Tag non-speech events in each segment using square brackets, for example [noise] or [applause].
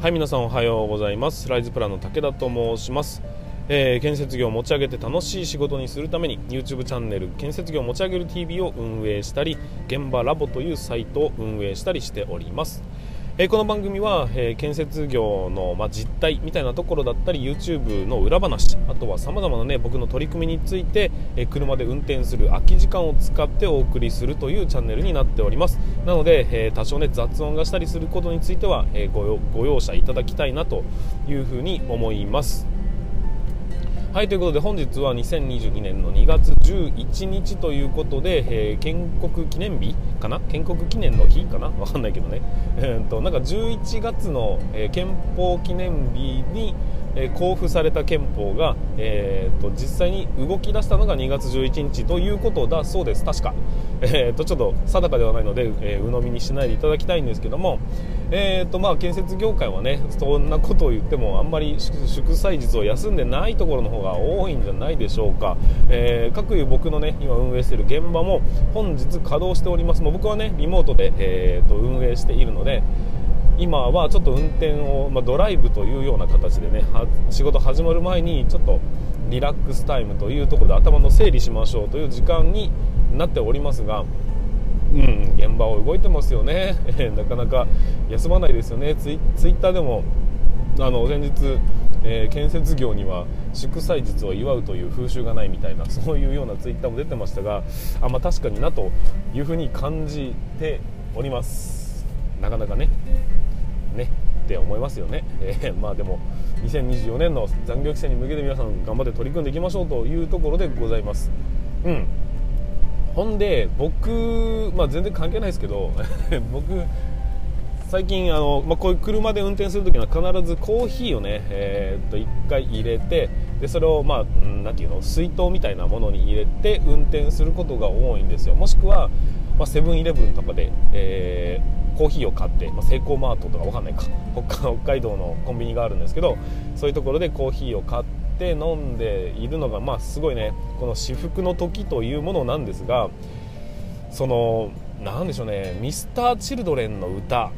はい皆さんおはようございます。ライズプランの武田と申します、えー建設業を持ち上げて楽しい仕事にするために YouTube チャンネル建設業を持ち上げる TV を運営したり現場ラボというサイトを運営したりしております。えこの番組は、え建設業の、ま、実態みたいなところだったり YouTube の裏話あとはさまざまな、ね、僕の取り組みについて、え車で運転する空き時間を使ってお送りするというチャンネルになっております。なので、え多少、ね、雑音がしたりすることについては、えごご容赦いただきたいなというふうに思います。はいということで本日は2022年の2月11日ということで、えー建国記念日かな？建国記念の日かな？わかんないけどね、えー、となんか11月の、えー憲法記念日に、えー公布された憲法が、えー、と実際に動き出したのが2月11日ということだそうです。確か、えー、とちょっと定かではないので、えー鵜呑みにしないでいただきたいんですけどもえーとまあ、建設業界はねそんなことを言ってもあんまり祝祭日を休んでないところの方が多いんじゃないでしょうか、えー、各いう僕のね今運営している現場も本日稼働しております。もう僕はねリモートで、えー、と運営しているので今はちょっと運転を、まあ、ドライブというような形でね仕事始まる前にちょっとリラックスタイムというところで頭の整理しましょうという時間になっておりますがうん、現場は動いてますよね。え、[laughs] なかなか休まないですよね、ツイツイッターでもあの先日、えー建設業には祝祭日を祝うという風習がないみたいな [laughs] そういうようなツイッターも出てましたがあ、まあ、確かになというふうに感じております。なかなかね。ねって思いますよね、えーまあでも2024年の残業規制に向けて皆さん頑張って取り組んでいきましょうというところでございます。うん。ほんで僕、まあ、全然関係ないですけど [laughs] 僕最近あの、まあ、こういう車で運転するときは必ずコーヒーをね、えーっと1回入れてでそれを、まあなんていうの水筒みたいなものに入れて運転することが多いんですよ。もしくはまあセブンイレブンとかで、えーコーヒーを買って、まあ、セイコーマートとかわかんないか。[laughs] 北海道のコンビニがあるんですけどそういうところでコーヒーを買って飲んでいるのが、まあ、すごいねこの至福の時というものなんですがそのなんでしょうねミスターチルドレンの歌。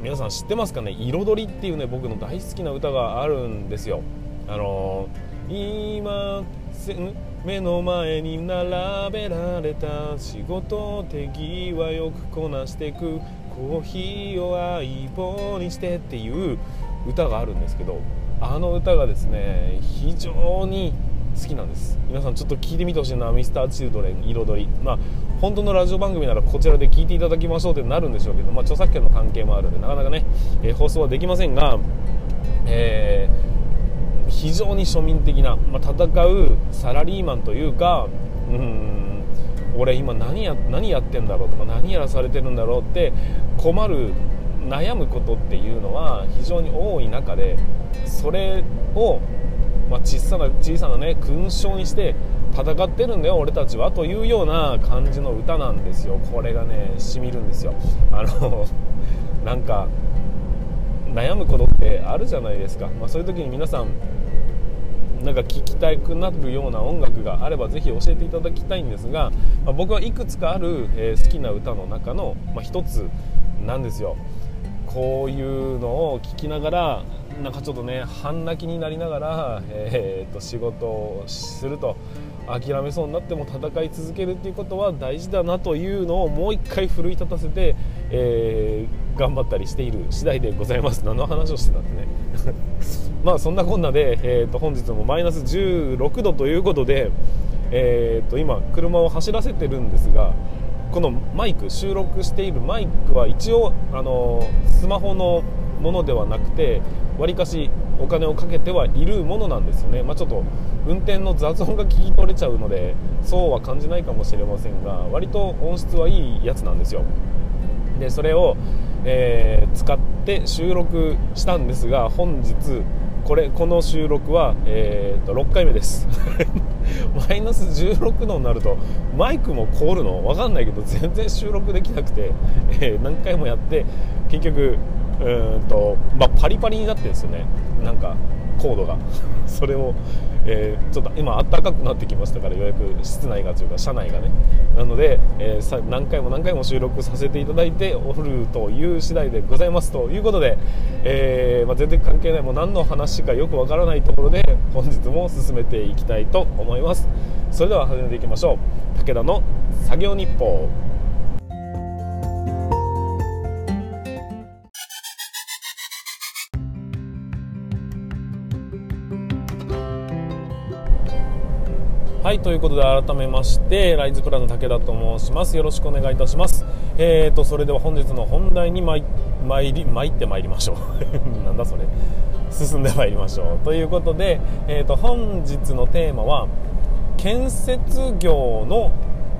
皆さん知ってますかね「彩り」っていうね僕の大好きな歌があるんですよ。あの今せん目の前に並べられた仕事手際よくこなしてく。コーヒーを相棒にしてっていう歌があるんですけどあの歌がですね非常に好きなんです。皆さんちょっと聞いてみてほしいなミスターチルドレン彩り。まあ本当のラジオ番組ならこちらで聞いていただきましょうってなるんでしょうけど、まあ、著作権の関係もあるんでなかなかね、えー放送はできませんが、えー非常に庶民的な、まあ、戦うサラリーマンというかうん俺今何や何やってんだろうとか何やらされてるんだろうって困る悩むことっていうのは非常に多い中でそれを、まあ、小さな小さなね勲章にして戦ってるんだよ俺たちはというような感じの歌なんですよ。これがねしみるんですよ。あのなんか悩むことってあるじゃないですか、まあ、そういう時に皆さんなんか聴きたくなるような音楽があればぜひ教えていただきたいんですが、まあ僕はいくつかある、えー好きな歌の中の、まあ、一つなんですよ。こういうのを聞きながらなんかちょっとね半泣きになりながら、えーと仕事をすると諦めそうになっても戦い続けるっていうことは大事だなというのをもう一回奮い立たせて、えー頑張ったりしている次第でございます。何の話をしてたんでね。[laughs] まあそんなこんなで、えー、と本日もマイナス16度ということで、えー、と今車を走らせてるんですがこのマイク収録しているマイクは一応あのスマホのものではなくてわりかしお金をかけてはいるものなんですよね、まあ、ちょっと運転の雑音が聞き取れちゃうのでそうは感じないかもしれませんが割と音質はいいやつなんですよ。でそれを、えー使って収録したんですが本日これこの収録は、えーと6回目です。[laughs] マイナス16度になるとマイクも凍るの？分かんないけど全然収録できなくて、えー何回もやって結局うんと、まあ、パリパリになってるんですよね。なんかコードが。[laughs] それを、えー、ちょっと今暖かくなってきましたからようやく室内がというか車内がね。なので、えー、何回も何回も収録させていただいておるという次第でございますということで、えー、まあ、全然関係ないもう何の話かよくわからないところで本日も進めていきたいと思います。それでは始めていきましょう。武田の作業日報。はいということで改めましてライズプランの武田と申します。よろしくお願いいたします。えーとそれでは本日の本題に参り参ってまいりましょう。[laughs] なんだそれ。進んでまいりましょう。ということで、えーと本日のテーマは建設業の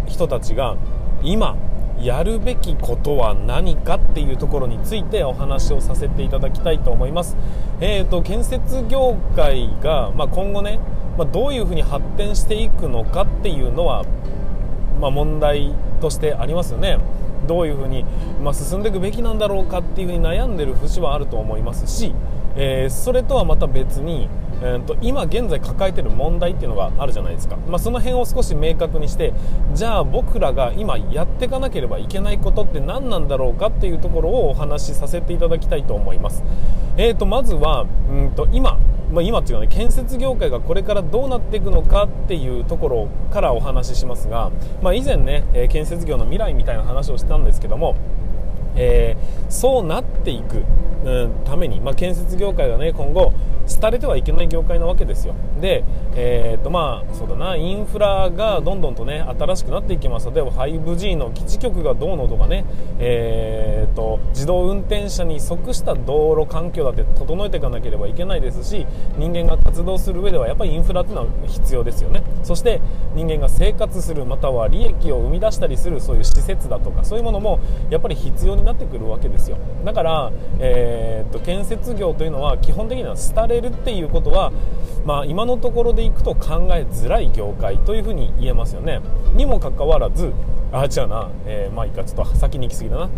人たちが今やるべきことは何かっていうところについてお話をさせていただきたいと思います。えーと、建設業界が、まあ、今後ね、まあ、どういうふうに発展していくのかっていうのは、まあ、問題としてありますよね。どういうふうに、ま進んでいくべきなんだろうかっていうふうに悩んでる節はあると思いますし、えー、それとはまた別に、えーと、今現在抱えてる問題っていうのがあるじゃないですか、まあ、その辺を少し明確にしてじゃあ僕らが今やっていかなければいけないことって何なんだろうかっていうところをお話しさせていただきたいと思います、えーと、まずはうんと今まあ、今っていうかね建設業界がこれからどうなっていくのかっていうところからお話ししますが、まあ、以前ね、え建設業の未来みたいな話をしたんですけどもえー、そうなっていく、うん、ために、まあ、建設業界がね今後廃れてはいけない業界なわけですよ。で、えーとまあ、そうだな。インフラがどんどんとね新しくなっていきます例えば 5G の基地局がどうのとかね、えーと、自動運転車に即した道路環境だって整えていかなければいけないですし人間が活動する上ではやっぱりインフラっていうのは必要ですよね。そして人間が生活するまたは利益を生み出したりするそういう施設だとかそういうものもやっぱり必要になってくるわけですよ。だから、えーと、建設業というのは基本的には廃れるっていうことは、まあ、今のところでいくと考えづらい業界というふうに言えますよね。にもかかわらずあ違うな、えー、まあいいかちょっと先に行き過ぎだな。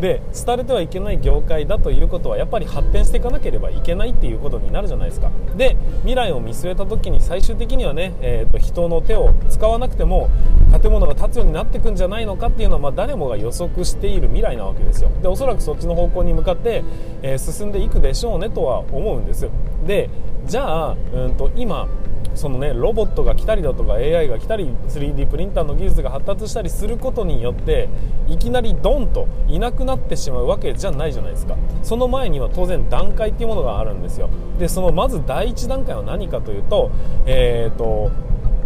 で廃れてはいけない業界だということはやっぱり発展していかなければいけないっていうことになるじゃないですか。で未来を見据えた時に最終的にはね、えーと、人の手を使わなくても建物が建つようになっていくんじゃないのかっていうのは、まあ、誰もが予測している未来なわけですよ。でおそらくそっちの方向に向かって、えー、進んでいくでしょうねとは思うんです。でじゃあ、うんと今そのねロボットが来たりだとか AI が来たり 3D プリンターの技術が発達したりすることによっていきなりドンといなくなってしまうわけじゃないじゃないですか。その前には当然段階っていうものがあるんですよ。でそのまず第一段階は何かというと,、えーと、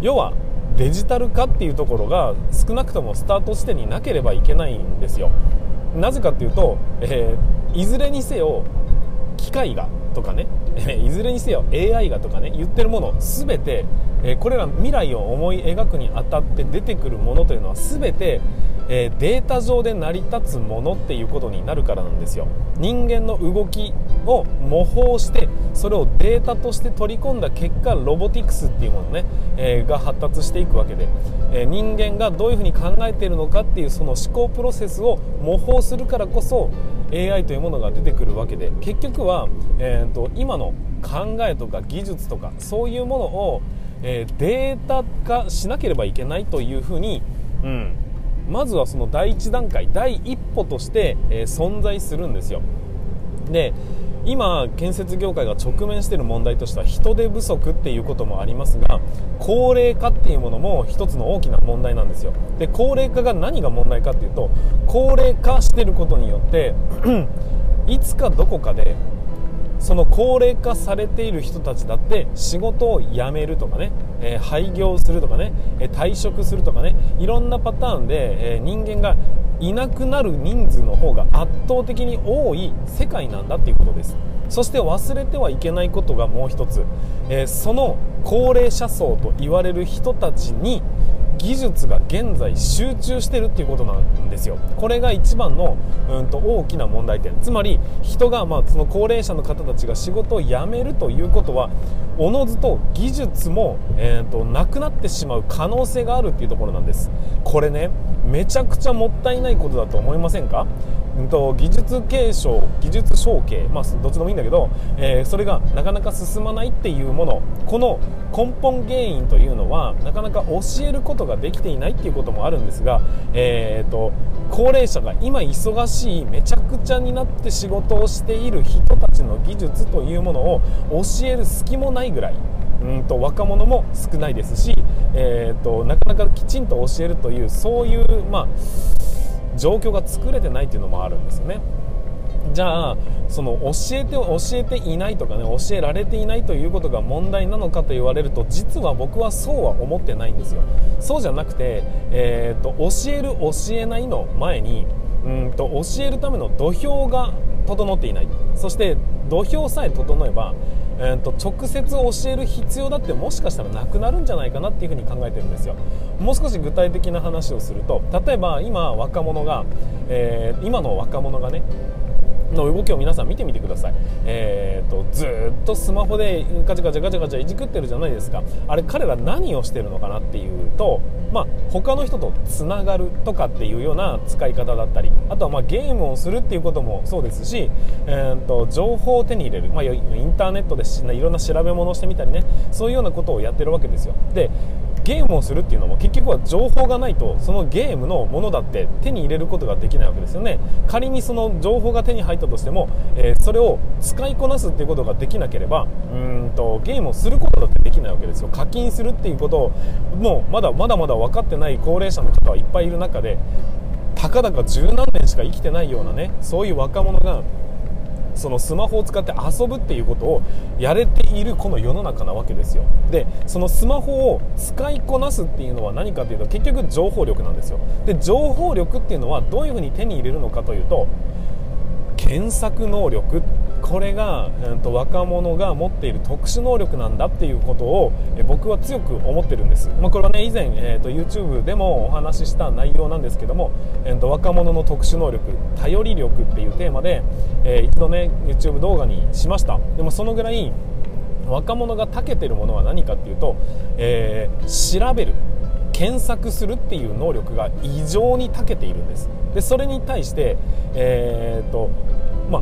要はデジタル化っていうところが少なくともスタート地点になければいけないんですよ。なぜかっていうと、えー、いずれにせよ機械がとかね。[laughs] いずれにせよ AI がとかね言ってるもの全て、えこれら未来を思い描くにあたって出てくるものというのは全て、えデータ上で成り立つものっていうことになるからなんですよ。人間の動きを模倣してそれをデータとして取り込んだ結果ロボティクスっていうものね、えが発達していくわけで、え人間がどういうふうに考えているのかっていうその思考プロセスを模倣するからこそ AI というものが出てくるわけで結局は、えーと、今の考えとか技術とかそういうものを、え、データ化しなければいけないというふうに、うん、まずはその第一段階第一歩として、えー、存在するんですよ。で今建設業界が直面している問題としては人手不足っていうこともありますが高齢化っていうものも一つの大きな問題なんですよ。で高齢化が何が問題かっていうと高齢化してることによって [clears throat] いつかどこかでその高齢化されている人たちだって仕事を辞めるとかね、えー、廃業するとかね、えー、退職するとかねいろんなパターンで、えー、人間がいなくなる人数の方が圧倒的に多い世界なんだっていうことです。そして忘れてはいけないことがもう一つ、え、その高齢者層と言われる人たちに技術が現在集中してるっていうことなんですよ。これが一番の、うん、と大きな問題点。つまり人が、まあ、その高齢者の方たちが仕事を辞めるということはおのずと技術も、えーと、なくなってしまう可能性があるっていうところなんです。これねめちゃくちゃもったいないことだと思いませんか？うんと、技術継承技術承継、まあ、どっちでもいいんだけど、えー、それがなかなか進まないっていうもの。この根本原因というのはなかなか教えることがができていないっていうこともあるんですが、えーと、高齢者が今忙しいめちゃくちゃになって仕事をしている人たちの技術というものを教える隙もないぐらいうんと若者も少ないですし、えーとなかなかきちんと教えるというそういう、まあ状況が作れてないっていうのもあるんですよね。じゃあその教えて教えていないとかね教えられていないということが問題なのかと言われると実は僕はそうは思ってないんですよ。そうじゃなくて、えーと、教える教えないの前にうんと教えるための土俵が整っていない。そして土俵さえ整えばえーと、直接教える必要だってもしかしたらなくなるんじゃないかなっていうふに考えてるんですよ。もう少し具体的な話をすると例えば今若者が、えー、今の若者がねの動きを皆さん見てみてください、えーと、ずっとスマホでガチャガチャガチャガチャいじくってるじゃないですか。あれ彼ら何をしてるのかなっていうと、まあ、他の人とつながるとかっていうような使い方だったりあとはまあゲームをするっていうこともそうですし、えーと、情報を手に入れる、まあ、インターネットでいろんな調べ物をしてみたりね。そういうようなことをやってるわけですよ。でゲームをするっていうのも結局は情報がないとそのゲームのものだって手に入れることができないわけですよね。仮にその情報が手に入ったとしても、えー、それを使いこなすっていうことができなければうんとゲームをすることだってできないわけですよ。課金するっていうことをもうまだまだまだ分かってない高齢者の方はいっぱいいる中でたかだか十何年しか生きてないようなねそういう若者がそのスマホを使って遊ぶっていうことをやれているこの世の中なわけですよ。でそのスマホを使いこなすっていうのは何かというと結局情報力なんですよ。で情報力っていうのはどういうふうに手に入れるのかというと検索能力これが、えー、と若者が持っている特殊能力なんだっていうことを、え僕は強く思ってるんです、まあ、これはね以前、えーと、YouTube でもお話しした内容なんですけども、えーと、若者の特殊能力頼り力っていうテーマで、えー、一度ね YouTube 動画にしました。でもそのぐらい若者が長けてるものは何かっていうと、えー、調べる検索するっていう能力が異常に長けているんです。でそれに対して、えーとまあ、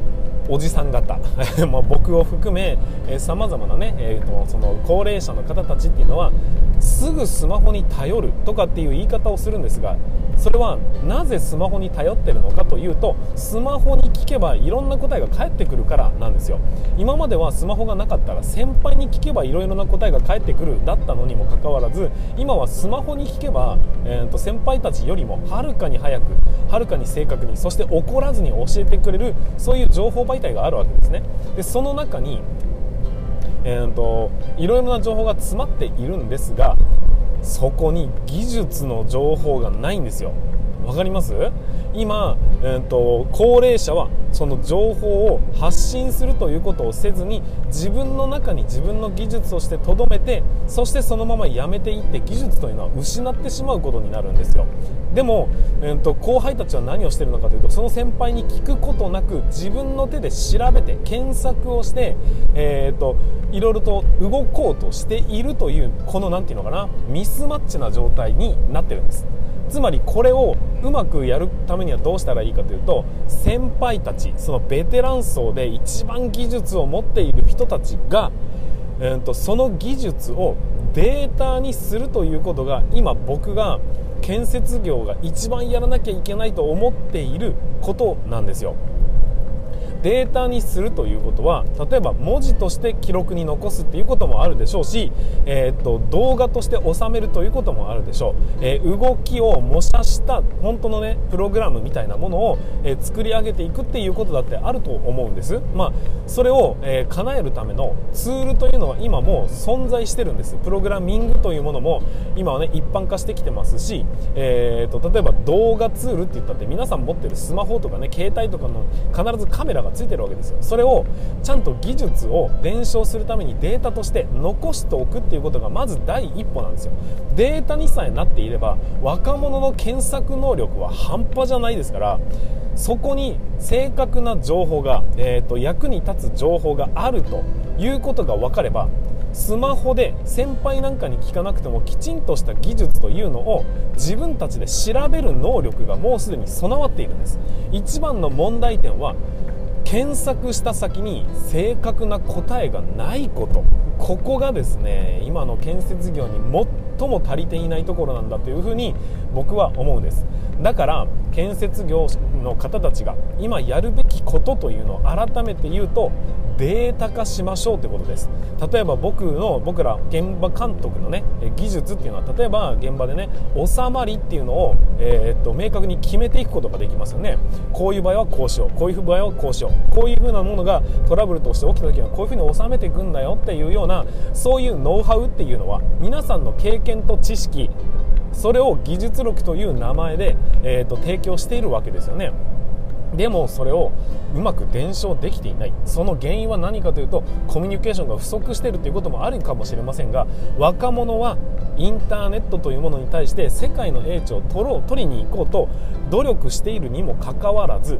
おじさん方。[laughs] ま僕を含めさまざまなね、えーと、その高齢者の方たちっていうのはすぐスマホに頼るとかっていう言い方をするんですがそれはなぜスマホに頼ってるのかというとスマホに聞けばいろんな答えが返ってくるからなんですよ。今まではスマホがなかったら先輩に聞けばいろいろな答えが返ってくるだったのにもかかわらず今はスマホに聞けば、えーと先輩たちよりもはるかに早くはるかに正確にそして怒らずに教えてくれるそういう情報媒体があるわけですね。でその中にえーと、いろいろな情報が詰まっているんですがそこに技術の情報がないんですよ。わかります？今、えーと、高齢者はその情報を発信するということをせずに自分の中に自分の技術としてとどめてそしてそのままやめていって技術というのは失ってしまうことになるんですよ。でも、えーと、後輩たちは何をしてるのかというとその先輩に聞くことなく自分の手で調べて検索をして、えーと、いろいろと動こうとしているというこの何て言うのかなミスマッチな状態になってるんです。つまりこれをうまくやるためにはどうしたらいいかというと先輩たちそのベテラン層で一番技術を持っている人たちが、えーと、その技術をデータにするということが今僕が建設業が一番やらなきゃいけないと思っていることなんですよ。データにするということは例えば文字として記録に残すっていうこともあるでしょうし、えー、っと動画として収めるということもあるでしょう、えー、動きを模写した本当のねプログラムみたいなものを、えー、作り上げていくっていうことだってあると思うんです。まあそれを、え叶えるためのツールというのは今もう存在してるんです。プログラミングというものも今はね一般化してきてますし、えーと、と例えば動画ツールって言ったって皆さん持ってるスマホとかね携帯とかの必ずカメラががついてるわけですよ。それをちゃんと技術を伝承するためにデータとして残しておくっていうことがまず第一歩なんですよ。データにさえなっていれば若者の検索能力は半端じゃないですからそこに正確な情報が、えーと、役に立つ情報があるということが分かればスマホで先輩なんかに聞かなくてもきちんとした技術というのを自分たちで調べる能力がもうすでに備わっているんです。一番の問題点は検索した先に正確な答えがないこと。ここがですね今の建設業に最も足りていないところなんだというふうに僕は思うんです。だから建設業の方たちが今やるべきことというのを改めて言うとデータ化しましょうということです。例えば僕の僕ら現場監督のね技術っていうのは例えば現場でね収まりっていうのを、えー、っと明確に決めていくことができますよね。こういう場合はこうしよう。こういう場合はこうしよう。こういうふうなものがトラブルとして起きた時はこういうふうに収めていくんだよっていうようなそういうノウハウっていうのは皆さんの経験と知識それを技術力という名前で、えーと、提供しているわけですよね。でもそれをうまく伝承できていない。その原因は何かというとコミュニケーションが不足しているということもあるかもしれませんが若者はインターネットというものに対して世界の英知を取ろう取りに行こうと努力しているにもかかわらず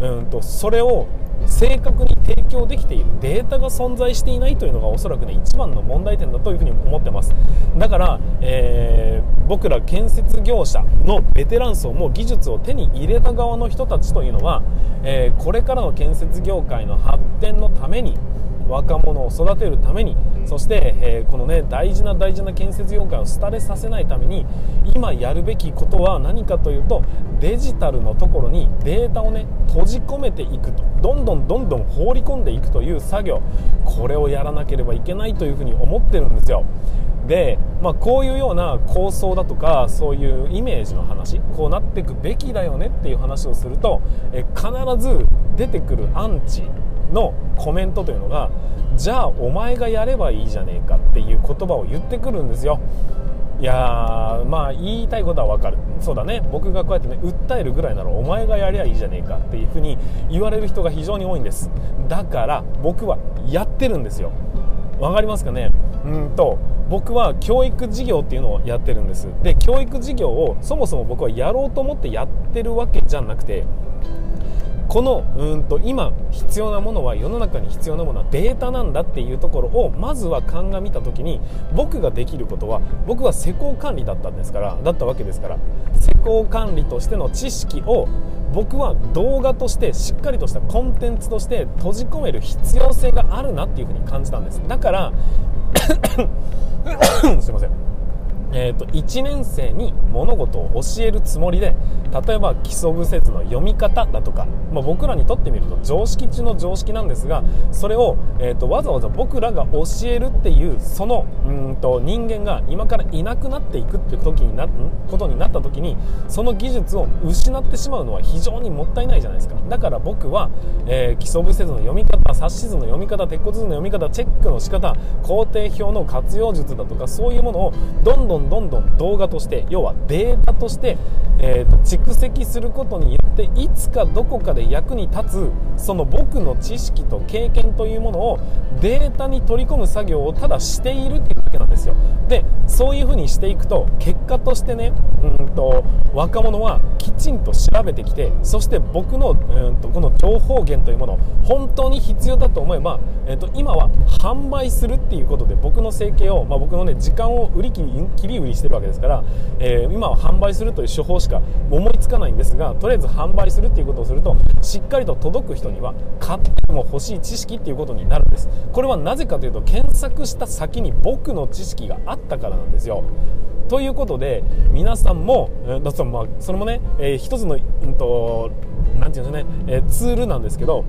うんとそれを正確に提供できているデータが存在していないというのがおそらくね一番の問題点だというふうに思ってます。だから、えー、僕ら建設業者のベテラン層も技術を手に入れた側の人たちというのは、えー、これからの建設業界の発展のために若者を育てるためにそして、えー、このね大事な大事な建設業界を廃れさせないために今やるべきことは何かというとデジタルのところにデータをね閉じ込めていくと。どんどんどんどん放り込んでいくという作業。これをやらなければいけないというふうに思ってるんですよ。で、まあ、こういうような構想だとかそういうイメージの話こうなっていくべきだよねっていう話をするとえ必ず出てくるアンチ。のコメントというのがじゃあお前がやればいいじゃねえかっていう言葉を言ってくるんですよ。いやーまあ言いたいことはわかる。そうだね。僕がこうやってね訴えるぐらいならお前がやりゃいいじゃねえかっていうふうに言われる人が非常に多いんです。だから僕はやってるんですよ。わかりますかね？うんと僕は教育事業っていうのをやってるんです。で教育事業をそもそも僕はやろうと思ってやってるわけじゃなくてこのうんと今必要なものは世の中に必要なものはデータなんだっていうところをまずは鑑みた時に僕ができることは僕は施工管理だったんですからだったわけですから施工管理としての知識を僕は動画としてしっかりとしたコンテンツとして閉じ込める必要性があるなっていうふうに感じたんです。だから [coughs] すいません。えーと、1年生に物事を教えるつもりで例えば基礎部説の読み方だとか、まあ、僕らにとってみると常識中の常識なんですがそれを、えーと、わざわざ僕らが教えるっていうそのうんと人間が今からいなくなっていくっていう時になことになった時にその技術を失ってしまうのは非常にもったいないじゃないですか。だから僕は、えー、基礎部説の読み方冊子図の読み方鉄骨図の読み方チェックの仕方工程表の活用術だとかそういうものをどんどんんどんどん動画として要はデータとして、えーと、蓄積することによっていつかどこかで役に立つその僕の知識と経験というものをデータに取り込む作業をただしているっていうだけなんですよ。でそういうふうにしていくと結果としてねうんと若者はきちんと調べてきてそして僕のうんとこの情報源というもの本当に必要だと思えば、えーと、今は販売するっていうことで僕の生計を、まあ、僕のね時間を売り切りり売りしてるわけですから、えー、今は販売するという手法しか思いつかないんですがとりあえず販売するっていうことをするとしっかりと届く人には買っても欲しい知識っていうことになるんです。これはなぜかというと検索した先に僕の知識があったからなんですよ。ということで皆さんも、えー、そのまあ、それもね、えー、一つの、うんと、なていうんですかね、えー、ツールなんですけど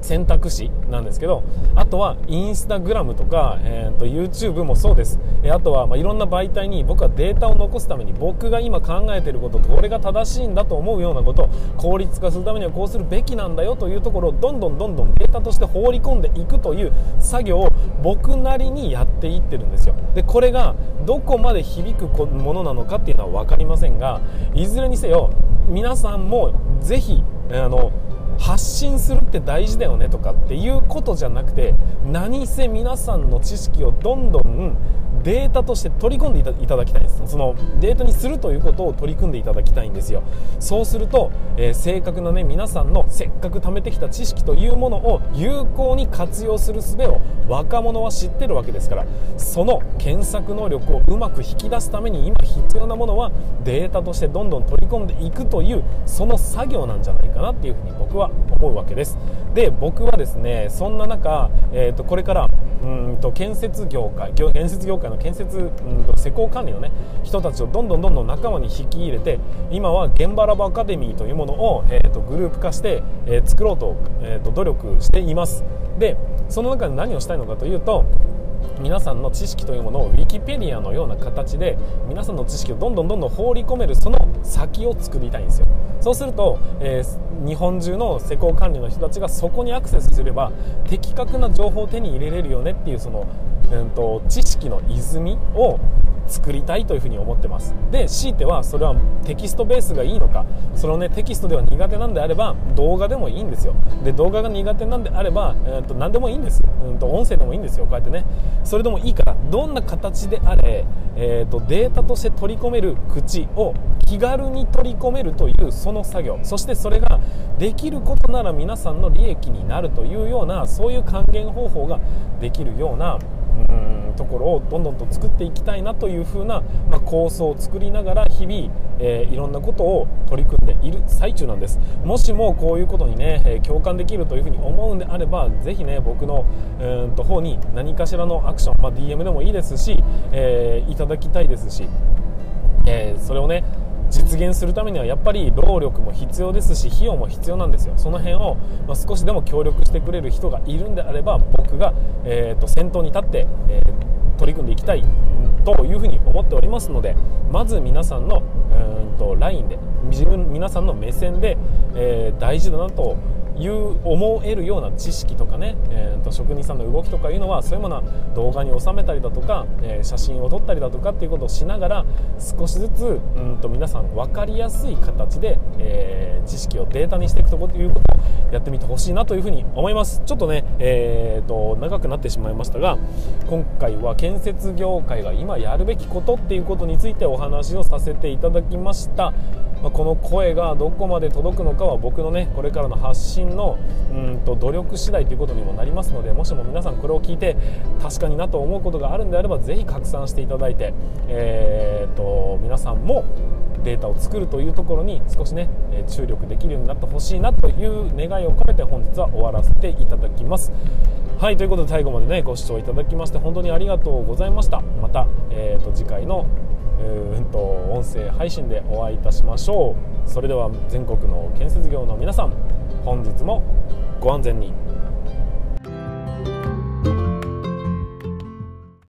選択肢なんですけどあとはインスタグラムとか、えーと、YouTube もそうです、えあとは、まあ、いろんな媒体に僕はデータを残すために僕が今考えてることこれが正しいんだと思うようなこと効率化するためにはこうするべきなんだよというところをどんどんどんどんデータとして放り込んでいくという作業を僕なりにやっていってるんですよ。でこれがどこまで響くものなのかっていうのは分かりませんがいずれにせよ皆さんもぜひあの発信するって大事だよねとかっていうことじゃなくて何せ皆さんの知識をどんどんデータとして取り込んでいただきたいんです。そのデータにするということを取り組んでいただきたいんですよ。そうすると、えー、正確なね皆さんのせっかく貯めてきた知識というものを有効に活用する術を若者は知ってるわけですからその検索能力をうまく引き出すために今必要なものはデータとしてどんどん取り込んでいくというその作業なんじゃないかなっていうふうに僕は思うわけです。で僕はですねそんな中、えー、とこれからうんと建設業界建設業界の建設うんと施工管理のね人たちをどんどんどんどん仲間に引き入れて今は現場ラボアカデミーというものを、えー、とグループ化して、えー、作ろうと,、えー、と努力しています。でその中で何をしたいのかというと皆さんの知識というものをウィキペディアのような形で皆さんの知識をどんどんどんどん放り込めるその先を作りたいんですよ。そうすると、えー、日本中の施工管理の人たちがそこにアクセスすれば的確な情報を手に入れれるよねっていうその、えーと知識の泉を作りたいというふに思ってます。で強いてはそれはテキストベースがいいのか。そのねテキストでは苦手なんであれば動画でもいいんですよ。で動画が苦手なんであれば、えー、と何でもいいんです、うんと、音声でもいいんですよ。こうやってね。それでもいいからどんな形であれ、えーと、データとして取り込める口を気軽に取り込めるというその作業。そしてそれができることなら皆さんの利益になるというようなそういう還元方法ができるようなうんところをどんどんと作っていきたいなというふうな、まあ、構想を作りながら日々、えー、いろんなことを取り組んでいる最中なんです。もしもこういうことにね、え、共感できるというふうに思うんであればぜひね僕のうんと方に何かしらのアクション、まあ、DM でもいいですし、えー、いただきたいですし、えそれをね実現するためにはやっぱり労力も必要ですし費用も必要なんですよ。その辺を、ま、少しでも協力してくれる人がいるんであれば僕が、えーと、先頭に立って、えー、取り組んでいきたいというふうに思っておりますのでまず皆さんのうんと LINE で自分皆さんの目線で、えー、大事だなという思えるような知識とかね、えーと、職人さんの動きとかいうのはそういうものは動画に収めたりだとか、えー、写真を撮ったりだとかっていうことをしながら少しずつうんと皆さん分かりやすい形で、えー、知識をデータにしていくということをやってみてほしいなというふうに思います。ちょっとね、えーと、長くなってしまいましたが今回は建設業界が今やるべきことっていうことについてお話をさせていただきました。まあ、この声がどこまで届くのかは僕のねこれからの発信のうんと努力次第ということにもなりますのでもしも皆さんこれを聞いて確かになと思うことがあるんであればぜひ拡散していただいて、えーと、皆さんもデータを作るというところに少しね注力できるようになってほしいなという願いを込めて本日は終わらせていただきます。はいということで最後までねご視聴いただきまして本当にありがとうございました。また、えーと次回のうんと音声配信でお会いいたしましょう。それでは全国の建設業の皆さん本日もご安全に。